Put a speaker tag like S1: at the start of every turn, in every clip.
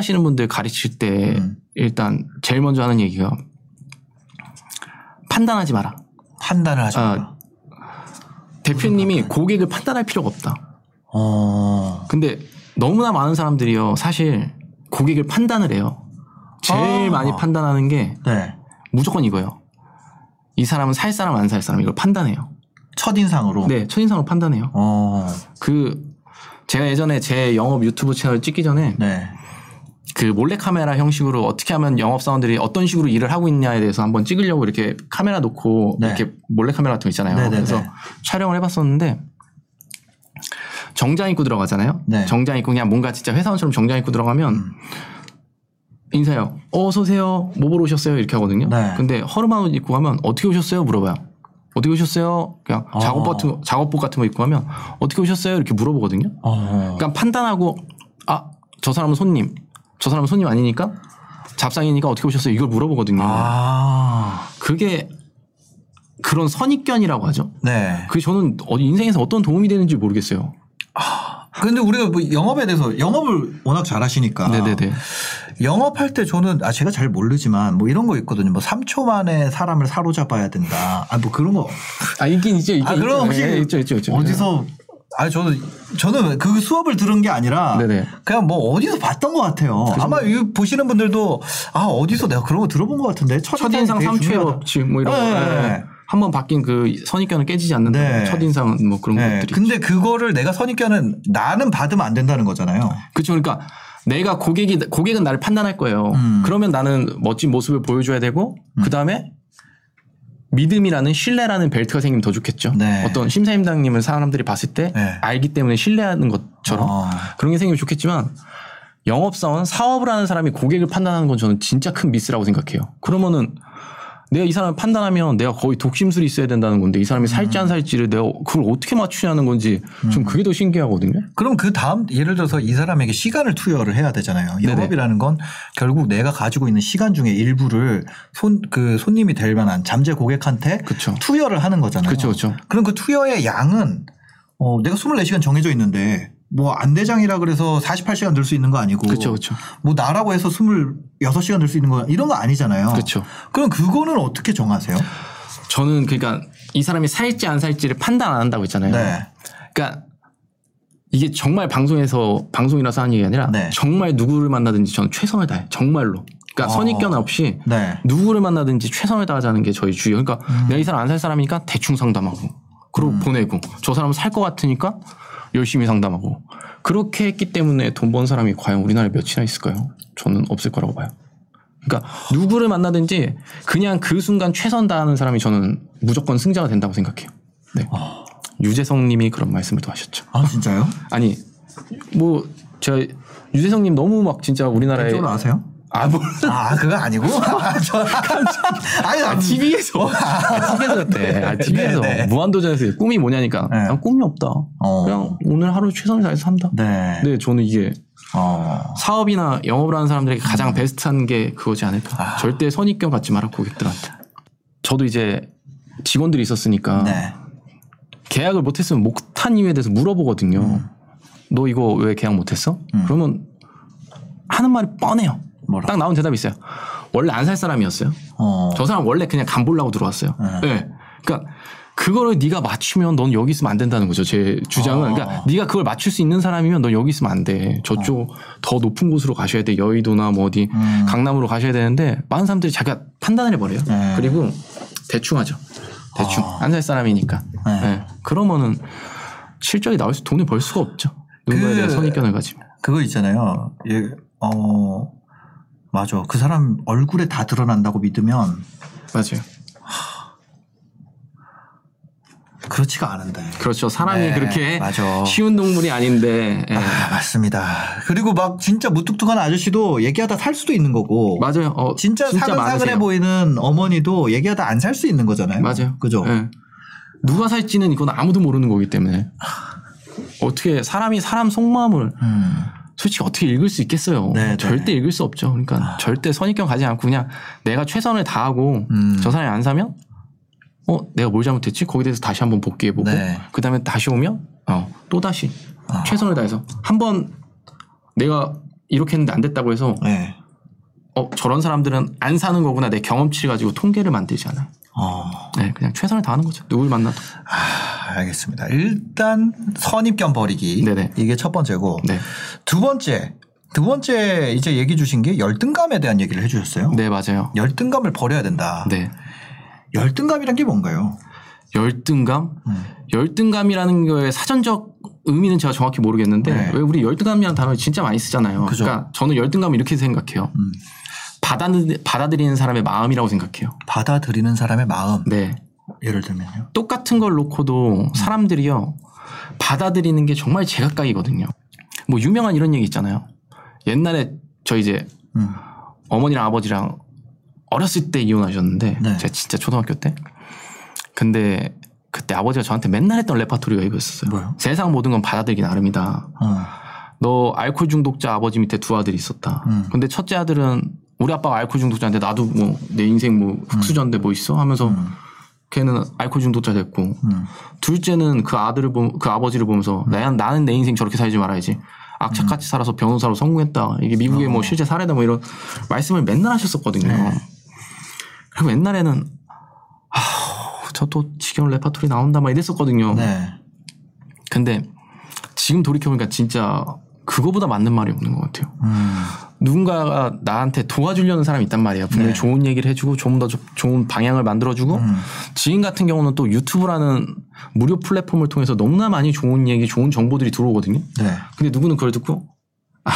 S1: 하시는 분들 가르칠 때
S2: 음.
S1: 일단 제일 먼저 하는 얘기가 판단하지 마라.
S2: 판단을 하지
S1: 아,
S2: 마라.
S1: 대표님이 고객을 판단할 필요가 없다.
S2: 어.
S1: 근데 너무나 많은 사람들이요. 사실 고객을 판단을 해요. 제일
S2: 아.
S1: 많이 판단하는 게
S2: 네.
S1: 무조건 이거예요. 이 사람은 살 사람 안 살 사람 이걸 판단해요.
S2: 첫인상으로.
S1: 네, 첫인상으로 판단해요.
S2: 어.
S1: 그 제가 예전에 제 영업 유튜브 채널 찍기 전에
S2: 네.
S1: 그 몰래카메라 형식으로 어떻게 하면 영업사원들이 어떤 식으로 일을 하고 있냐에 대해서 한번 찍으려고 이렇게 카메라 놓고
S2: 네.
S1: 이렇게 몰래카메라 같은 거 있잖아요.
S2: 네네네.
S1: 그래서 촬영을 해봤었는데 정장 입고 들어가잖아요.
S2: 네.
S1: 정장 입고 그냥 뭔가 진짜 회사원처럼 정장 입고 들어가면
S2: 음.
S1: 인사해요. 어, 어서 오세요. 뭐 보러 오셨어요? 이렇게 하거든요.
S2: 네.
S1: 근데 허름한 옷 입고 가면 어떻게 오셨어요? 물어봐요. 어떻게 오셨어요? 그냥
S2: 어.
S1: 작업 같은 거, 작업복 같은 거 입고 가면 어떻게 오셨어요? 이렇게 물어보거든요.
S2: 어.
S1: 그러니까 판단하고 아 저 사람은 손님, 저 사람은 손님 아니니까 잡상이니까 어떻게 오셨어요? 이걸 물어보거든요.
S2: 아.
S1: 그게 그런 선입견이라고 하죠.
S2: 네.
S1: 그게 저는 어디 인생에서 어떤 도움이 되는지 모르겠어요.
S2: 근데 우리가 뭐 영업에 대해서 영업을 워낙 잘하시니까.
S1: 네네네.
S2: 영업할 때 저는 아 제가 잘 모르지만 뭐 이런 거 있거든요. 뭐 3초 만에 사람을 사로잡아야 된다. 아 뭐 그런 거
S1: 아 있긴 있죠. 있긴
S2: 아 그런 거 혹시.
S1: 예, 있죠, 있죠, 있죠.
S2: 어디서 아 저는 저는 그 수업을 들은 게 아니라
S1: 네네.
S2: 그냥 뭐 어디서 봤던 것 같아요. 아마 이 보시는 분들도 아 어디서 내가 그런 거 들어본 것 같은데
S1: 첫인상
S2: 되게
S1: 3초의
S2: 중요하다.
S1: 법칙 뭐 이런
S2: 네,
S1: 거.
S2: 네,
S1: 예.
S2: 네.
S1: 한번 바뀐 그 선입견은 깨지지 않는다.
S2: 네.
S1: 첫인상 뭐 그런
S2: 네,
S1: 것들이.
S2: 근데 그거를 내가 선입견은 나는 받으면 안 된다는 거잖아요.
S1: 그렇죠. 그러니까 내가 고객이 고객은 나를 판단할 거예요.
S2: 음.
S1: 그러면 나는 멋진 모습을 보여줘야 되고 그 다음에 믿음이라는 신뢰라는 벨트가 생기면 더 좋겠죠.
S2: 네.
S1: 어떤 심사임당님을 사람들이 봤을 때
S2: 네.
S1: 알기 때문에 신뢰하는 것처럼
S2: 어.
S1: 그런 게 생기면 좋겠지만 영업사원 사업을 하는 사람이 고객을 판단하는 건 저는 진짜 큰 미스라고 생각해요. 그러면은 내가 이 사람을 판단하면 내가 거의 독심술이 있어야 된다는 건데 이 사람이 살지 안 살지를 내가 그걸 어떻게 맞추냐는 건지 좀 그게 더 신기하거든요.
S2: 그럼 그 다음 예를 들어서 이 사람에게 시간을 투여를 해야 되잖아요. 영업이라는 건 결국 내가 가지고 있는 시간 중에 일부를 손 그 손님이 될 만한 잠재 고객한테
S1: 그쵸.
S2: 투여를 하는 거잖아요.
S1: 그렇죠, 그렇죠.
S2: 그럼 그 투여의 양은 어 내가 24시간 정해져 있는데 뭐 안대장이라 그래서 48시간 들수 있는 거 아니고
S1: 그렇죠, 그렇죠.
S2: 뭐 나라고 해서 26시간 들수 있는 거 이런 거 아니잖아요.
S1: 그렇죠.
S2: 그럼 그거는 어떻게 정하세요?
S1: 저는 그러니까 이 사람이 살지 안 살지를 판단 안 한다고 했잖아요.
S2: 네.
S1: 그러니까 이게 정말 방송에서 방송이라서 하는 얘기 아니라
S2: 네.
S1: 정말 누구를 만나든지 저는 최선을 다해 정말로. 그러니까
S2: 어.
S1: 선입견 없이
S2: 네.
S1: 누구를 만나든지 최선을 다하자는 게 저희 주의. 그러니까
S2: 음.
S1: 내가 이 사람 안 살 사람이니까 대충 상담하고 그리고 보내고 저 사람은 살 것 같으니까 열심히 상담하고 그렇게 했기 때문에 돈 번 사람이 과연 우리나라에 몇이나 있을까요? 저는 없을 거라고 봐요. 그러니까 누구를 만나든지 그냥 그 순간 최선 다하는 사람이 저는 무조건 승자가 된다고 생각해요. 네.
S2: 어.
S1: 유재성 님이 그런 말씀을 또 하셨죠.
S2: 아 진짜요?
S1: 아니 뭐 제가 유재성 님 너무 막 진짜 우리나라에
S2: 아세요?
S1: 아, 뭐,
S2: 아 그거 아니고 아, 저, 아니
S1: 아,
S2: 아니
S1: TV에서. 아, TV에서 였대. 아, TV에서.
S2: 네, 네.
S1: 무한도전에서 꿈이 뭐냐니까.
S2: 네.
S1: 난 꿈이 없다.
S2: 어.
S1: 그냥 오늘 하루 최선을 다해서 산다.
S2: 네.
S1: 네, 저는 이게
S2: 어.
S1: 사업이나 영업을 하는 사람들에게 가장 베스트한 게 그거지 않을까.
S2: 음. 아.
S1: 절대 선입견 갖지 마라, 고객들한테. 저도 이제 직원들이 있었으니까
S2: 네.
S1: 계약을 못했으면 이유에 대해서 물어보거든요. 너 이거 왜 계약 못했어?
S2: 음.
S1: 그러면 하는 말이 뻔해요.
S2: 뭐라?
S1: 딱 나온 대답이 있어요. 원래 안 살 사람이었어요.
S2: 어.
S1: 저 사람 원래 그냥 간 보려고 들어왔어요.
S2: 네.
S1: 네. 그러니까 그거를 네가 맞추면 넌 여기 있으면 안 된다는 거죠. 제 주장은.
S2: 어.
S1: 그러니까 네가 그걸 맞출 수 있는 사람이면 넌 여기 있으면 안 돼. 저쪽 더 높은 곳으로 가셔야 돼. 여의도나 뭐 어디
S2: 음.
S1: 강남으로 가셔야 되는데 많은 사람들이 자기가 판단을 해버려요.
S2: 네.
S1: 그리고 대충 하죠. 대충
S2: 아.
S1: 안살 사람이니까.
S2: 네.
S1: 네. 그러면은 실적이 나올 수 돈을 벌 수가 없죠. 누군가에
S2: 그-
S1: 대한 선입견을 가지면.
S2: 그거 있잖아요. 예, 어, 맞아. 그 사람 얼굴에 다 드러난다고 믿으면
S1: 맞아요.
S2: 그렇지가 않은데.
S1: 그렇죠. 사람이
S2: 네,
S1: 그렇게
S2: 맞아.
S1: 쉬운 동물이 아닌데. 예.
S2: 아, 맞습니다. 그리고 막 진짜 무뚝뚝한 아저씨도 얘기하다 살 수도 있는 거고.
S1: 맞아요. 어,
S2: 진짜, 사근사근해
S1: 많으세요.
S2: 보이는 어머니도 얘기하다 안 살 수 있는 거잖아요.
S1: 맞아요.
S2: 그죠?
S1: 예. 누가 살지는 이건 아무도 모르는 거기 때문에 어떻게 사람이 사람 속마음을
S2: 음.
S1: 솔직히 어떻게 읽을 수 있겠어요.
S2: 네, 네.
S1: 절대 읽을 수 없죠. 그러니까 절대 선입견 가지 않고 그냥 내가 최선을 다하고
S2: 음.
S1: 저 사람이 안 사면 어 내가 뭘 잘못했지? 거기에 대해서 다시 한번 복귀해 보고
S2: 네.
S1: 그 다음에 다시 오면 어또 다시
S2: 아.
S1: 최선을 다해서 한 번 내가 이렇게 했는데 안 됐다고 해서
S2: 네.
S1: 어 저런 사람들은 안 사는 거구나 내 경험치를 가지고 통계를 만들지 않아요.
S2: 어.
S1: 네, 그냥 최선을 다하는 거죠. 누굴 만나도.
S2: 아, 알겠습니다. 일단 선입견 버리기.
S1: 네네.
S2: 이게 첫 번째고.
S1: 네,
S2: 두 번째. 두 번째 이제 얘기 주신 게 열등감에 대한 얘기를 해주셨어요.
S1: 네 맞아요.
S2: 열등감을 버려야 된다.
S1: 네,
S2: 열등감이란 게 뭔가요?
S1: 열등감.
S2: 음.
S1: 열등감이라는 거의 사전적 의미는 제가 정확히 모르겠는데
S2: 네.
S1: 왜 우리 열등감이라는 단어를 진짜 많이 쓰잖아요.
S2: 그죠.
S1: 러니까 저는 열등감을 이렇게 생각해요.
S2: 음.
S1: 받아들, 받아들이는 사람의 마음이라고 생각해요.
S2: 받아들이는 사람의 마음.
S1: 네.
S2: 예를 들면요.
S1: 똑같은 걸 놓고도 사람들이요 받아들이는 게 정말 제각각이거든요. 뭐 유명한 이런 얘기 있잖아요. 옛날에 저 이제
S2: 음.
S1: 어머니랑 아버지랑 어렸을 때 이혼하셨는데
S2: 네.
S1: 제가 진짜 초등학교 때 근데 그때 아버지가 저한테 맨날 했던 레파토리가 이거였어요.
S2: 뭐요?
S1: 세상 모든 건 받아들이기 나름이다.
S2: 어.
S1: 너 알코올 중독자 아버지 밑에 두 아들이 있었다.
S2: 음.
S1: 근데 첫째 아들은 우리 아빠가 알코올 중독자인데 나도 뭐 내 인생 뭐 흑수저인데 뭐 있어 하면서
S2: 음.
S1: 걔는 알코올 중독자 됐고
S2: 음.
S1: 둘째는 그 아들을 보, 그 아버지를 보면서 나 나는 내 인생 저렇게 살지 말아야지. 악착같이 살아서 변호사로 성공했다. 이게 미국의 뭐 실제 사례다 뭐 이런 말씀을 맨날 하셨었거든요.
S2: 어. 네.
S1: 그리고 옛날에는 저또 지겨운 레파토리 나온다 막 이랬었거든요.
S2: 네.
S1: 근데 지금 돌이켜보니까 진짜 그거보다 맞는 말이 없는 것 같아요.
S2: 음.
S1: 누군가가 나한테 도와주려는 사람이 있단 말이에요. 분명히
S2: 네.
S1: 좋은 얘기를 해주고 좀 더 좋은 방향을 만들어주고
S2: 음.
S1: 지인 같은 경우는 또 유튜브라는 무료 플랫폼을 통해서 너무나 많이 좋은 얘기, 좋은 정보들이 들어오거든요.
S2: 네.
S1: 근데 누구는 그걸 듣고 아,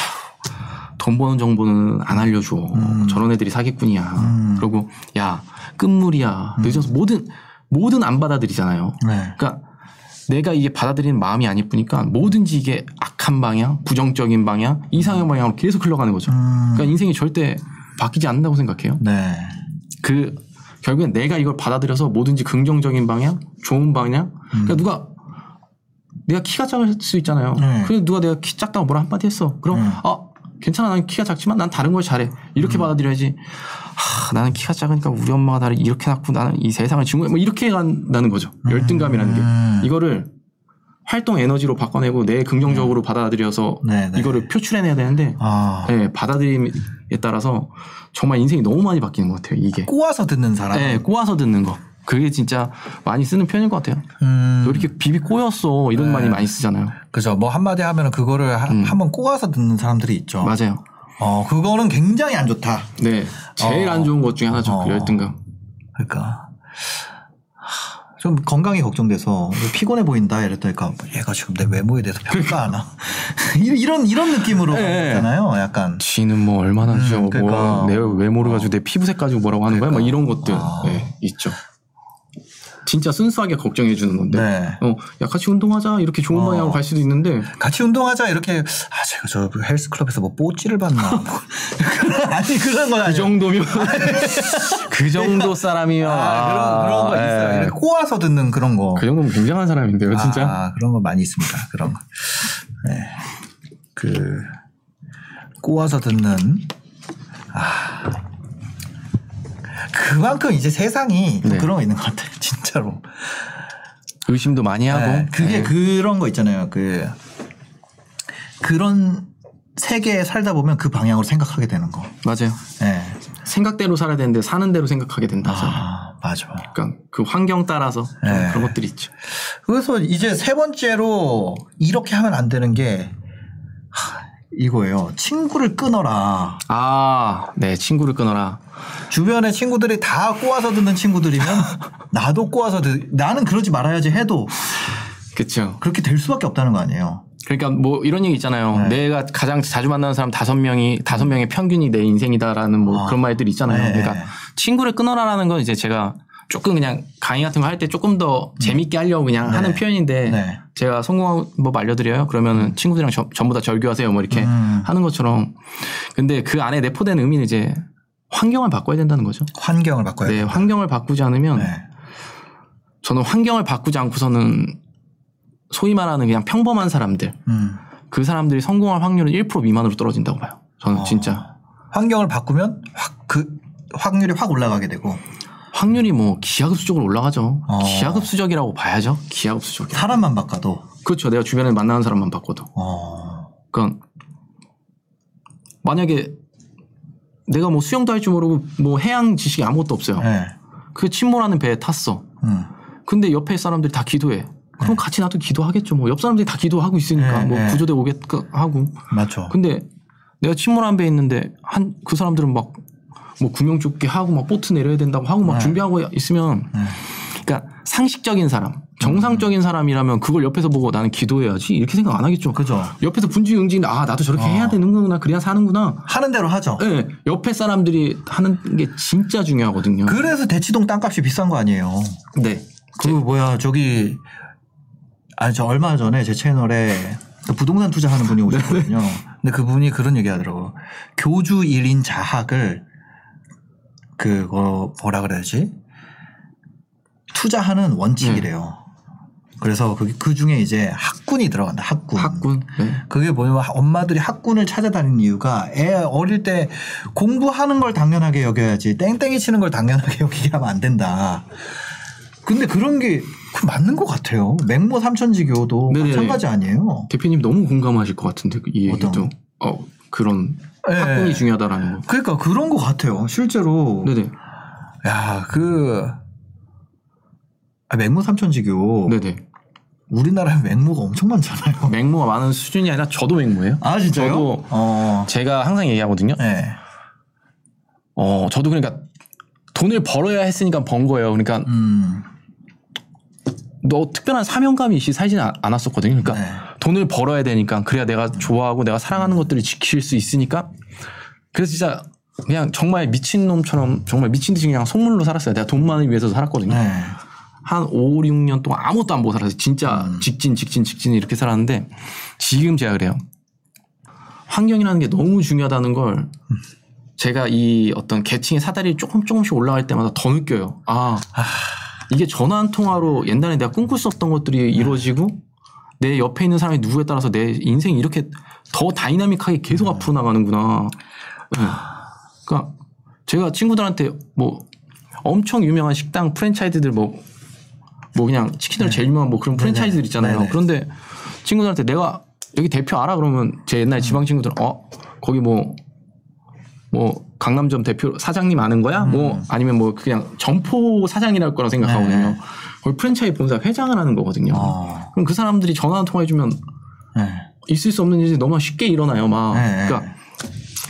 S1: 돈 버는 정보는 안 알려줘.
S2: 음.
S1: 저런 애들이 사기꾼이야.
S2: 음.
S1: 그리고 야 끝물이야. 늦어서 뭐든 뭐든 안 받아들이잖아요.
S2: 네.
S1: 그러니까 내가 이게 받아들이는 마음이 안 예쁘니까 뭐든지 이게 악한 방향, 부정적인 방향, 이상형 방향으로 계속 흘러가는 거죠.
S2: 음.
S1: 그러니까 인생이 절대 바뀌지 않는다고 생각해요.
S2: 네.
S1: 그 결국엔 내가 이걸 받아들여서 뭐든지 긍정적인 방향, 좋은 방향. 그러니까 누가 내가 키가 작을 수 있잖아요.
S2: 네.
S1: 그래 누가 내가 키 작다고 뭐라 한마디 했어. 그럼
S2: 음.
S1: 아 괜찮아 나는 키가 작지만 난 다른 걸 잘해. 이렇게 받아들여야지. 하, 나는 키가 작으니까 우리 엄마가 나를 이렇게 낳고 나는 이 세상을 지고 뭐 이렇게 간다는 거죠. 열등감이라는
S2: 음.
S1: 게 이거를 활동 에너지로 바꿔내고 내 긍정적으로 받아들여서
S2: 네, 네.
S1: 이거를 표출해내야 되는데
S2: 아.
S1: 네, 받아들임에 따라서 정말 인생이 너무 많이 바뀌는 것 같아요. 이게.
S2: 꼬아서 듣는 사람.
S1: 네, 꼬아서 듣는 거. 그게 진짜 많이 쓰는 표현인 것 같아요.
S2: 음.
S1: 너 이렇게 비비 꼬였어. 이런
S2: 네.
S1: 말이 많이 쓰잖아요.
S2: 그죠. 뭐 한마디 하면 은 그거를 하-
S1: 음.
S2: 한번 꼬아서 듣는 사람들이 있죠.
S1: 맞아요.
S2: 어, 그거는 굉장히 안 좋다.
S1: 네. 제일
S2: 어.
S1: 안 좋은 것 중에 하나죠.
S2: 어.
S1: 그 열등감.
S2: 그러니까. 하, 좀 건강이 걱정돼서 피곤해 보인다 이랬더니까 얘가 지금 내 외모에 대해서 평가하나 이- 이런 이런 느낌으로
S1: 네.
S2: 있잖아요. 약간
S1: 쥐는 뭐 얼마나
S2: 음,
S1: 뭐
S2: 그러니까.
S1: 내 외모를 가지고 내 피부색 가지고 뭐라고 하는 거야? 막
S2: 그러니까.
S1: 이런 것들
S2: 아.
S1: 네, 있죠. 진짜 순수하게 걱정해 주는 건데.
S2: 네.
S1: 어, 야 같이 운동하자 이렇게 좋은
S2: 어.
S1: 방향으로 갈 수도 있는데
S2: 같이 운동하자 이렇게 아 제가 저 헬스 클럽에서 뭐 뽀찌를 받나 뭐. 아니 그런
S1: 건그
S2: 아니에요.
S1: 정도면 그 정도 사람이면
S2: 아, 그런 그런 거 있어요.
S1: 예.
S2: 이렇게 꼬아서 듣는 그런 거.
S1: 그 정도면 굉장한 사람인데요, 진짜.
S2: 아, 그런 거 많이 있습니다. 그런 거. 네. 그 꼬아서 듣는 아 그만큼 이제 세상이 좀
S1: 네.
S2: 그런 거 있는 것 같아요. 진짜 로.
S1: 의심도 많이 하고.
S2: 네, 그게
S1: 네.
S2: 그런 거 있잖아요. 그 그런 세계에 살다 보면 그 방향으로 생각하게 되는 거.
S1: 맞아요.
S2: 네.
S1: 생각대로 살아야 되는데 사는 대로 생각하게 된다. 잖아요
S2: 아, 맞아.
S1: 그러니까 그 환경 따라서 좀
S2: 네.
S1: 그런 것들이 있죠.
S2: 그래서 이제 세 번째로 이렇게 하면 안 되는 게 하, 이거예요. 친구를 끊어라.
S1: 아, 네, 친구를 끊어라.
S2: 주변에 친구들이 다 꼬아서 듣는 친구들이면 나도 꼬아서 듣 나는 그러지 말아야지 해도
S1: 그렇죠.
S2: 그렇게 될 수밖에 없다는 거 아니에요.
S1: 그러니까 뭐 이런 얘기 있잖아요.
S2: 네.
S1: 내가 가장 자주 만나는 사람 다섯 명이 다섯 명의 평균이 내 인생이다라는 뭐
S2: 아.
S1: 그런 말들이 있잖아요.
S2: 네.
S1: 그러니까 친구를 끊어라라는 건 이제 제가 조금 그냥 강의 같은 거 할 때 조금 더 재밌게 하려고 그냥
S2: 네.
S1: 하는 표현인데
S2: 네.
S1: 제가 성공한 법 알려드려요. 그러면은 친구들이랑 저- 전부 다 절교하세요. 뭐 이렇게
S2: 음.
S1: 하는 것처럼. 근데 그 안에 내포된 의미는 이제 환경을 바꿔야 된다는 거죠.
S2: 환경을 바꿔야
S1: 네,
S2: 돼요.
S1: 환경을 바꾸지 않으면
S2: 네.
S1: 저는 환경을 바꾸지 않고서는 소위 말하는 그냥 평범한 사람들
S2: 음.
S1: 그 사람들이 성공할 확률은 1% 미만으로 떨어진다고 봐요. 저는
S2: 어.
S1: 진짜
S2: 환경을 바꾸면 확 그 확률이 확 올라가게 되고
S1: 확률이 뭐 기하급수적으로 올라가죠.
S2: 어.
S1: 기하급수적이라고 봐야죠. 기하급수적.
S2: 사람만 바꿔도
S1: 그렇죠. 내가 주변에 만나는 사람만 바꿔도.
S2: 어.
S1: 그러니까 만약에 내가 뭐 수영도 할 줄 모르고 뭐 해양 지식이 아무것도 없어요.
S2: 네.
S1: 그 침몰하는 배에 탔어.
S2: 음.
S1: 근데 옆에 사람들이 다 기도해. 그럼 같이 나도 기도하겠죠. 뭐 옆 사람들이 다 기도하고 있으니까
S2: 네,
S1: 뭐
S2: 네.
S1: 구조대 오겠 하고.
S2: 맞죠.
S1: 근데 내가 침몰한 배에 있는데 한 그 사람들은 막 뭐 구명조끼 하고 막 보트 내려야 된다고 하고 막
S2: 네.
S1: 준비하고 있으면
S2: 네.
S1: 그러니까 상식적인 사람, 정상적인 사람이라면 그걸 옆에서 보고 나는 기도해야지 이렇게 생각 안 하겠죠.
S2: 그죠.
S1: 옆에서 분주히 응징 아 나도 저렇게
S2: 어.
S1: 해야 되는구나 그래야 사는구나.
S2: 하는 대로 하죠.
S1: 예, 옆에 사람들이 하는 게 진짜 중요하거든요.
S2: 그래서 대치동 땅값이 비싼 거 아니에요.
S1: 네.
S2: 그 뭐야 저기 아니 저 얼마 전에 제 채널에 그 부동산 투자하는 분이 오셨거든요. 근데 그분이 그런 얘기 하더라고. 교주 1인 자학을 그거 뭐라 그래야지? 투자하는 원칙이래요. 그래서 그, 그 중에 이제 학군이 들어간다. 학군.
S1: 학군. 네.
S2: 그게 뭐냐면 엄마들이 학군을 찾아다니는 이유가 애 어릴 때 공부하는 걸 당연하게 여겨야지 땡땡이 치는 걸 당연하게 여기게 하면 안 된다. 근데 그런 게그 맞는 것 같아요. 맹모 삼천지교도
S1: 네네네.
S2: 마찬가지 아니에요.
S1: 대표님 너무 공감하실 것 같은데 그이 얘기도.
S2: 어떤?
S1: 어 그런
S2: 네.
S1: 학군이 중요하다라는 거.
S2: 그러니까 그런 것 같아요. 실제로.
S1: 네네.
S2: 야, 그 아, 맹모 삼천지교
S1: 네네.
S2: 우리나라에 맹모가 엄청 많잖아요.
S1: 맹모가 많은 수준이 아니라 저도 맹모예요.
S2: 아 진짜요?
S1: 저도
S2: 어.
S1: 제가 항상 얘기하거든요.
S2: 네.
S1: 어 저도 그러니까 돈을 벌어야 했으니까 번 거예요. 그러니까
S2: 음.
S1: 너 특별한 사명감이 있이 살지는 않- 않았었거든요. 그러니까
S2: 네.
S1: 돈을 벌어야 되니까 그래야 내가 좋아하고 내가 사랑하는 것들을 지킬 수 있으니까 그래서 진짜 그냥 정말 미친 놈처럼 정말 미친 듯이 그냥 속물로 살았어요. 내가 돈만을 위해서 살았거든요.
S2: 네.
S1: 한 5, 6년 동안 아무것도 안 보고 살았어요. 진짜
S2: 음.
S1: 직진, 직진, 직진 이렇게 살았는데 지금 제가 그래요. 환경이라는 게 너무 중요하다는 걸 제가 이 어떤 계층의 사다리 조금 조금씩 올라갈 때마다 더 느껴요. 아, 이게 전화 한 통화로 옛날에 내가 꿈꿀 수 없던 것들이 이루어지고 내 옆에 있는 사람이 누구에 따라서 내 인생이 이렇게 더 다이나믹하게 계속 앞으로 나가는구나. 네. 그러니까 제가 친구들한테 뭐 엄청 유명한 식당 프랜차이즈들 뭐, 뭐 그냥 치킨으로 제일 유명한 뭐 그런 프랜차이즈들 있잖아요.
S2: 네네.
S1: 그런데 친구들한테 내가 여기 대표 알아? 그러면 제 옛날 지방 친구들은 어, 거기 뭐, 뭐 강남점 대표 사장님 아는 거야? 뭐 아니면 뭐 그냥 점포 사장이랄 거라 생각하거든요.
S2: 네.
S1: 거기 프랜차이즈 본사 회장을 하는 거거든요.
S2: 어.
S1: 그럼 그 사람들이 전화 한 통화 해주면
S2: 네.
S1: 있을 수 없는 일이 너무 쉽게 일어나요. 막.
S2: 네.
S1: 그러니까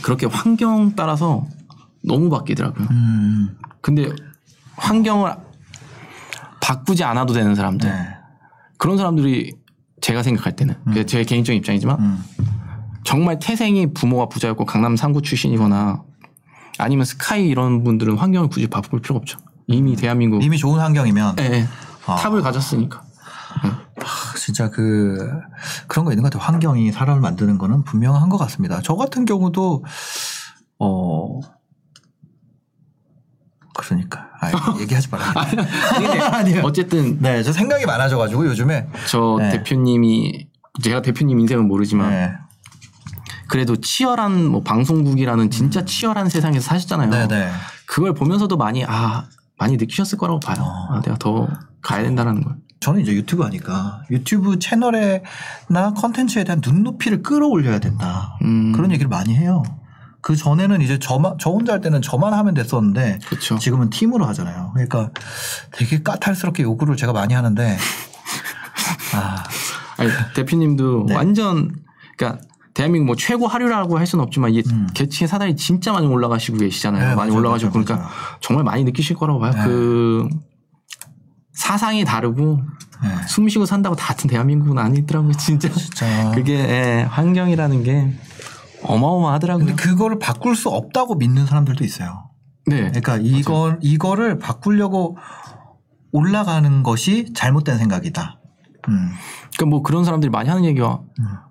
S1: 그렇게 환경 따라서 너무 바뀌더라고요.
S2: 음.
S1: 근데 환경을 바꾸지 않아도 되는 사람들
S2: 네.
S1: 그런 사람들이 제가 생각할 때는 그게 제 개인적인 입장이지만
S2: 음.
S1: 정말 태생이 부모가 부자였고 강남 상구 출신이거나 아니면 스카이 이런 분들은 환경을 굳이 바꿀 필요가 없죠. 이미 대한민국
S2: 이미 좋은 환경이면
S1: 예, 예.
S2: 아.
S1: 탑을 가졌으니까.
S2: 진짜 그 그런 거 있는 것 같아요. 환경이 사람을 만드는 거는 분명한 것 같습니다. 저 같은 경우도 어 그러니까 아, 얘기하지 말아요. 아니요.
S1: 어쨌든
S2: 네, 저 생각이 많아져가지고 요즘에
S1: 저
S2: 네.
S1: 대표님이 제가 대표님 인생은 모르지만
S2: 네,
S1: 그래도 치열한 뭐 방송국이라는 진짜 치열한 세상에서 사셨잖아요.
S2: 음. 네, 네.
S1: 그걸 보면서도 많이 아 많이 느끼셨을 거라고 봐요.
S2: 어.
S1: 아, 내가 더 가야 된다는 걸.
S2: 저는 이제 유튜브 하니까 유튜브 채널에나 컨텐츠에 대한 눈높이를 끌어올려야 된다.
S1: 음.
S2: 그런 얘기를 많이 해요. 그 전에는 이제 저만 저 혼자 할 때는 저만 하면 됐었는데
S1: 그렇죠.
S2: 지금은 팀으로 하잖아요. 그러니까 되게 까탈스럽게 요구를 제가 많이 하는데 아,
S1: 아니, 대표님도
S2: 네.
S1: 완전 그러니까 대한민국 뭐 최고 하류라고 할 수는 없지만 이
S2: 음.
S1: 계층의 사다리 진짜 많이 올라가시고 계시잖아요.
S2: 네,
S1: 많이
S2: 맞아요,
S1: 올라가시고
S2: 맞아요,
S1: 그러니까
S2: 맞아요.
S1: 정말 많이 느끼실 거라고 봐요.
S2: 네.
S1: 그 사상이 다르고
S2: 네.
S1: 숨 쉬고 산다고 다 같은 대한민국은 아니더라고요. 진짜.
S2: 진짜.
S1: 그게 예, 환경이라는 게 어마어마하더라고요.
S2: 근데 그거를 바꿀 수 없다고 믿는 사람들도 있어요.
S1: 네.
S2: 그러니까 이거 이거를 바꾸려고 올라가는 것이 잘못된 생각이다. 음.
S1: 그러니까 뭐 그런 사람들이 많이 하는 얘기가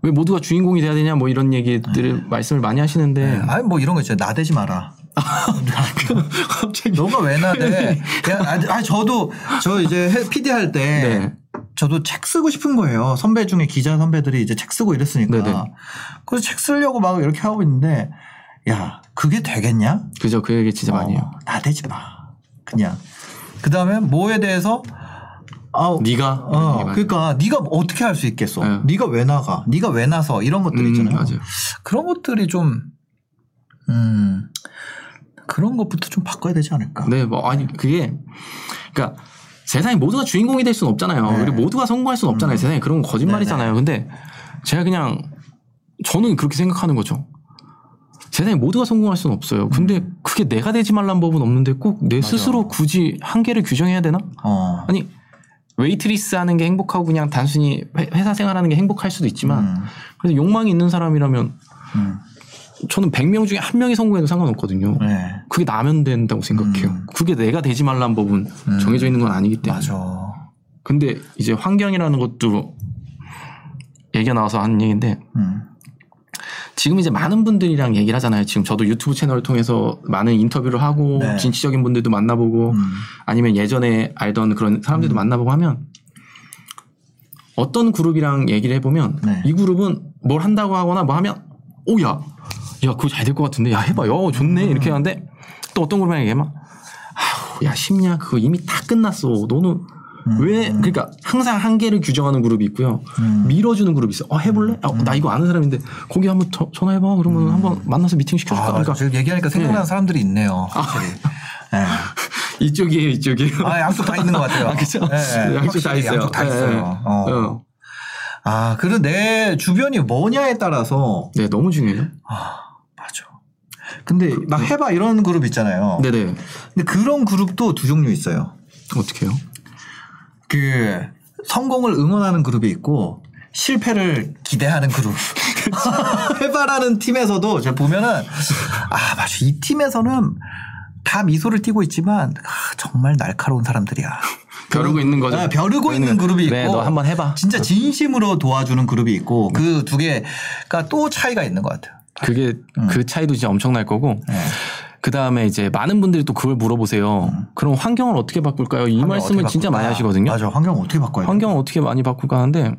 S1: 왜 모두가 주인공이 돼야 되냐 뭐 이런 얘기들을 말씀을 많이 하시는데
S2: 아니 뭐 이런 거 있죠. 나대지 마라.
S1: 갑자기
S2: 너가 왜 나대? 아니, 저도 저 이제 PD 할때
S1: 네.
S2: 저도 책 쓰고 싶은 거예요. 선배 중에 기자 선배들이 이제 책 쓰고 이랬으니까.
S1: 네네.
S2: 그래서 책 쓰려고 막 이렇게 하고 있는데 야 그게 되겠냐?
S1: 그죠 그 얘기 진짜 많이 해요.
S2: 어, 나대지 마. 그냥. 그 다음에 뭐에 대해서 아,
S1: 네가
S2: 어, 그러니까 네가 어떻게 할 수 있겠어?
S1: 네.
S2: 네가 왜 나가? 네가 왜 나서? 이런 것들
S1: 음,
S2: 있잖아요.
S1: 맞아요.
S2: 그런 것들이 좀 음. 그런 것부터 좀 바꿔야 되지 않을까?
S1: 네, 뭐 아니 그게 그러니까 세상에 모두가 주인공이 될 수는 없잖아요.
S2: 네.
S1: 그리고 모두가 성공할 수는 없잖아요.
S2: 음.
S1: 세상에 그런 건 거짓말이잖아요. 근데 제가 그냥 저는 그렇게 생각하는 거죠. 세상에 모두가 성공할 수는 없어요. 근데 그게 내가 되지 말란 법은 없는데 꼭내
S2: 음.
S1: 스스로 굳이 한계를 규정해야 되나?
S2: 어.
S1: 아니 웨이트리스 하는 게 행복하고 그냥 단순히 회- 회사 생활하는 게 행복할 수도 있지만
S2: 음.
S1: 그래서 욕망이 있는 사람이라면
S2: 음.
S1: 저는 100명 중에 한 명이 성공해도 상관없거든요.
S2: 네.
S1: 그게 나면 된다고 생각해요.
S2: 음.
S1: 그게 내가 되지 말란 법은
S2: 음.
S1: 정해져 있는 건 아니기 때문에.
S2: 맞아.
S1: 근데 이제 환경이라는 것도 얘기가 나와서 하는 얘기인데
S2: 음.
S1: 지금 이제 많은 분들이랑 얘기를 하잖아요. 지금 저도 유튜브 채널을 통해서 많은 인터뷰를 하고
S2: 네.
S1: 진취적인 분들도 만나보고
S2: 음.
S1: 아니면 예전에 알던 그런 사람들도 만나보고 하면 어떤 그룹이랑 얘기를 해보면
S2: 네.
S1: 이 그룹은 뭘 한다고 하거나 뭐 하면 오야 야 그거 잘 될 것 같은데 야 해봐 야 좋네 이렇게 하는데 또 어떤 그룹이랑 얘기하면 아우 야 쉽냐 그거 이미 다 끝났어 너는 왜 그러니까 항상 한계를 규정하는 그룹이 있고요
S2: 음.
S1: 밀어주는 그룹이 있어 어 해볼래 어, 나 이거 아는 사람인데 거기 한번 저- 전화해봐 그러면 한번 만나서 미팅 시켜줄까
S2: 아.
S1: 그러니까
S2: 지금 얘기하니까 생각나는 사람들이 있네요. 확실히. 네.
S1: 이쪽이에요 이쪽이에요
S2: 아, 양쪽 다 있는 것 같아요.
S1: 아, 그죠?
S2: 네,
S1: 양쪽 다 있어요.
S2: 양쪽 다
S1: 네,
S2: 있어요.
S1: 네.
S2: 어.
S1: 어.
S2: 아, 그리고 내 주변이 뭐냐에 따라서
S1: 네, 너무 중요해요.
S2: 아, 맞아. 근데 막 해봐 이런 그룹 있잖아요.
S1: 네네.
S2: 근데 그런 그룹도 두 종류 있어요.
S1: 어떻게 해요?
S2: 그 성공을 응원하는 그룹이 있고 실패를 기대하는 그룹. 해봐라는 팀에서도 제가 보면은 아 맞아 이 팀에서는 다 미소를 띠고 있지만 아, 정말 날카로운 사람들이야.
S1: 벼르고 있는 거죠.
S2: 아, 벼르고 있는 그룹이 있고
S1: 네, 너 한번 해봐.
S2: 진짜 진심으로 도와주는 그룹이 있고 그 두 개가 또 차이가 있는 것 같아요.
S1: 그게 그 차이도 진짜 엄청날 거고.
S2: 음. 네.
S1: 그 다음에 이제 많은 분들이 또 그걸 물어보세요. 그럼 환경을 어떻게 바꿀까요? 이
S2: 음.
S1: 말씀을 진짜? 많이 하시거든요.
S2: 맞아. 환경 어떻게 바꿔야 돼?
S1: 환경을 어떻게 많이 바꿀까 하는데
S2: 네.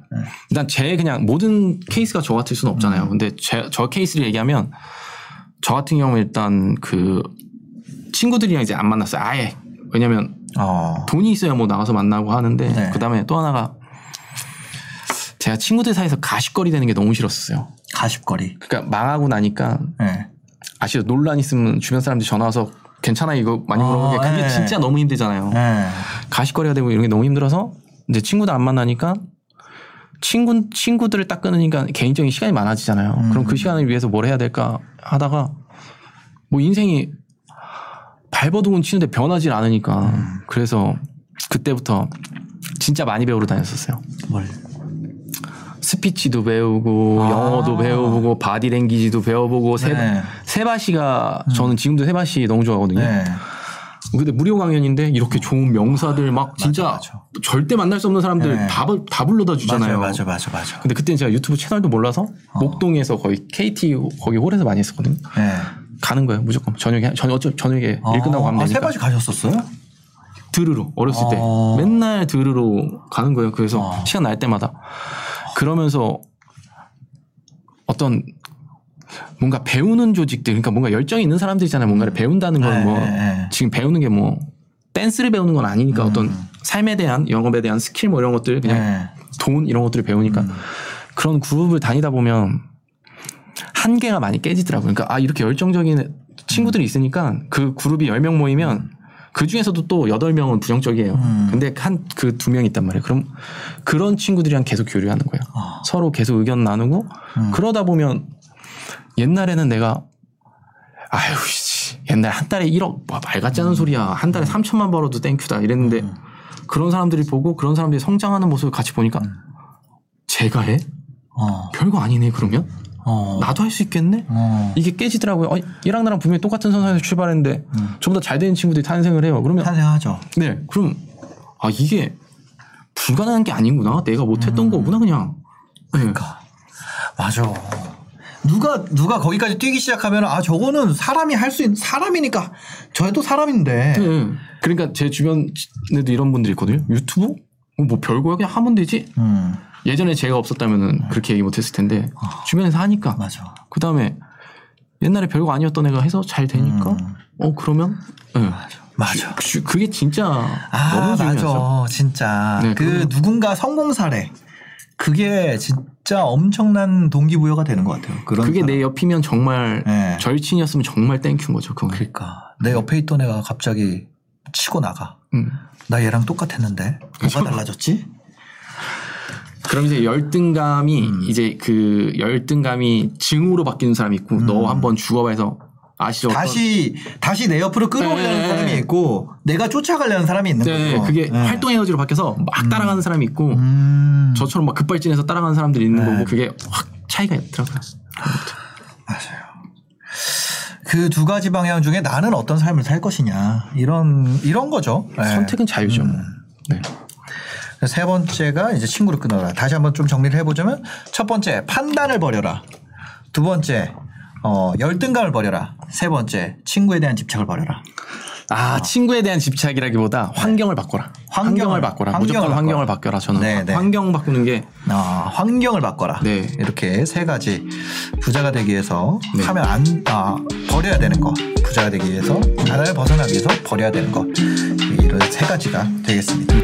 S1: 일단 제 그냥 모든 케이스가 저 같을 수는
S2: 음.
S1: 없잖아요. 근데 제, 저 케이스를 얘기하면 저 같은 경우 일단 그 친구들이랑 이제 안 만났어요. 아예. 왜냐면
S2: 어.
S1: 돈이 있어야 뭐 나가서 만나고 하는데
S2: 네.
S1: 그 다음에 또 하나가 제가 친구들 사이에서 가십거리 되는 게 너무 싫었어요.
S2: 가십거리.
S1: 그러니까 망하고 나니까
S2: 네.
S1: 아시죠? 논란 있으면 주변 사람들이 전화 와서 괜찮아 이거 많이
S2: 어,
S1: 물어보는 게 그게
S2: 네.
S1: 진짜 너무 힘들잖아요.
S2: 네.
S1: 가십거리가 되고 이런 게 너무 힘들어서 이제 친구들 안 만나니까 친구 친구들을 딱 끊으니까 개인적인 시간이 많아지잖아요.
S2: 음.
S1: 그럼 그 시간을 위해서 뭘 해야 될까 하다가 뭐 인생이 발버둥은 치는데 변하지 않으니까
S2: 음.
S1: 그래서 그때부터 진짜 많이 배우러 다녔었어요.
S2: 뭘.
S1: 스피치도 배우고
S2: 아.
S1: 영어도 배워보고 바디랭귀지도 배워보고 세,
S2: 네.
S1: 세바시가 저는 지금도 세바시 너무 좋아하거든요.
S2: 네.
S1: 근데 무료 강연인데 이렇게 좋은 명사들 막 진짜
S2: 맞아.
S1: 절대 만날 수 없는 사람들
S2: 네.
S1: 다, 불- 다 불러다 주잖아요.
S2: 맞아, 맞아, 맞아, 맞아.
S1: 근데 그때는 제가 유튜브 채널도 몰라서 목동에서 거의 KT 거기 홀에서 많이 했었거든요.
S2: 네.
S1: 가는 거예요 무조건 저녁에 저녁 어차피 저녁에 일 끝나고 가면
S2: 아,
S1: 되니까
S2: 세바시 가셨었어요?
S1: 들으러 어렸을 때
S2: 어.
S1: 맨날 들으러 가는 거예요. 그래서
S2: 어.
S1: 시간 날 때마다 그러면서 어떤 뭔가 배우는 조직들 그러니까 뭔가 열정이 있는 사람들 있잖아요. 뭔가를 배운다는 건
S2: 네,
S1: 뭐
S2: 네, 네.
S1: 지금 배우는 게 뭐 댄스를 배우는 건 아니니까
S2: 음.
S1: 어떤 삶에 대한 영업에 대한 스킬 뭐 이런 것들 그냥
S2: 네.
S1: 돈 이런 것들을 배우니까
S2: 음.
S1: 그런 그룹을 다니다 보면 한계가 많이 깨지더라고요. 그러니까 아 이렇게 열정적인 친구들이 있으니까 그 그룹이 10명 모이면 그 중에서도 또 8명은 부정적이에요.
S2: 음.
S1: 근데 한 그 두 명 있단 말이에요. 그럼 그런 친구들이랑 계속 교류하는 거예요.
S2: 아.
S1: 서로 계속 의견 나누고
S2: 음.
S1: 그러다 보면 옛날에는 내가 아유 씨 옛날 한 달에 1억 뭐, 말 같지 않은 소리야. 한 달에 3천만 벌어도 땡큐다 이랬는데
S2: 음.
S1: 그런 사람들이 보고 그런 사람들이 성장하는 모습을 같이 보니까 제가 해?
S2: 어.
S1: 별거 아니네 그러면
S2: 어.
S1: 나도 할 수 있겠네.
S2: 어.
S1: 이게 깨지더라고요. 어, 얘랑 나랑 분명히 똑같은 선상에서 출발했는데 저보다 잘 되는 친구들이 탄생을 해요. 그러면
S2: 탄생하죠.
S1: 네, 그럼 아 이게 불가능한 게 아니구나. 내가 못했던 거구나 그냥. 네.
S2: 그러니까 맞아. 누가 누가 거기까지 뛰기 시작하면 아 저거는 사람이 할 수 있는 사람이니까 저도 사람인데
S1: 네. 그러니까 제 주변에도 이런 분들이 있거든요. 유튜브 뭐 별거야 그냥 하면 되지.
S2: 음
S1: 예전에 제가 없었다면은 그렇게 얘기 못했을 텐데 주변에서 하니까.
S2: 맞아.
S1: 그 다음에 옛날에 별거 아니었던 애가 해서 잘 되니까
S2: 음.
S1: 어 그러면 네.
S2: 맞아.
S1: 주- 그게 진짜
S2: 아
S1: 너무 중요하죠.
S2: 맞아 진짜
S1: 네,
S2: 그
S1: 그거-
S2: 누군가 성공 사례 그게 진짜 엄청난 동기부여가 되는 것 같아요. 그런
S1: 그게
S2: 사람.
S1: 내 옆이면 정말
S2: 네.
S1: 절친이었으면 정말 thank you인 거죠. 그건.
S2: 그러니까 내 옆에 있던 애가 갑자기 치고 나가.
S1: 음.
S2: 나 얘랑 똑같았는데. 뭐가 달라졌지?
S1: 그럼 이제 열등감이
S2: 음.
S1: 이제 그 열등감이 증오로 바뀌는 사람이 있고 너 한번 죽어봐서 아시죠?
S2: 음. 다시 다시 내 옆으로 끌어오려는
S1: 네.
S2: 사람이 있고 내가 쫓아가려는 사람이 있는
S1: 네,
S2: 거죠.
S1: 그게
S2: 네.
S1: 활동 에너지로 바뀌어서 막 따라가는 사람이 있고
S2: 음.
S1: 저처럼 막 급발진해서 따라가는 사람들이 있는
S2: 네.
S1: 거고 그게 확 차이가 있더라고요.
S2: 맞아요. 그 두 가지 방향 중에 나는 어떤 삶을 살 것이냐 이런 이런 거죠. 네.
S1: 선택은 자유죠. 뭐.
S2: 음.
S1: 네.
S2: 세 번째가 이제 친구를 끊어라. 다시 한번 좀 정리를 해보자면 첫 번째 판단을 버려라. 두 번째 어, 열등감을 버려라. 세 번째 친구에 대한 집착을 버려라.
S1: 아 친구에 대한 집착이라기보다 환경을 바꿔라. 환경을,
S2: 환경을,
S1: 바꿔라.
S2: 환경을
S1: 무조건
S2: 바꿔라.
S1: 환경을 바꿔라. 저는
S2: 네, 네.
S1: 환경 바꾸는 게
S2: 아, 환경을 바꿔라.
S1: 네.
S2: 이렇게 세 가지 부자가 되기 위해서
S1: 네.
S2: 하면 안 아, 버려야 되는 거. 부자가 되기 위해서 바다를 벗어나기 위해서 버려야 되는 거. 이런 세 가지가 되겠습니다.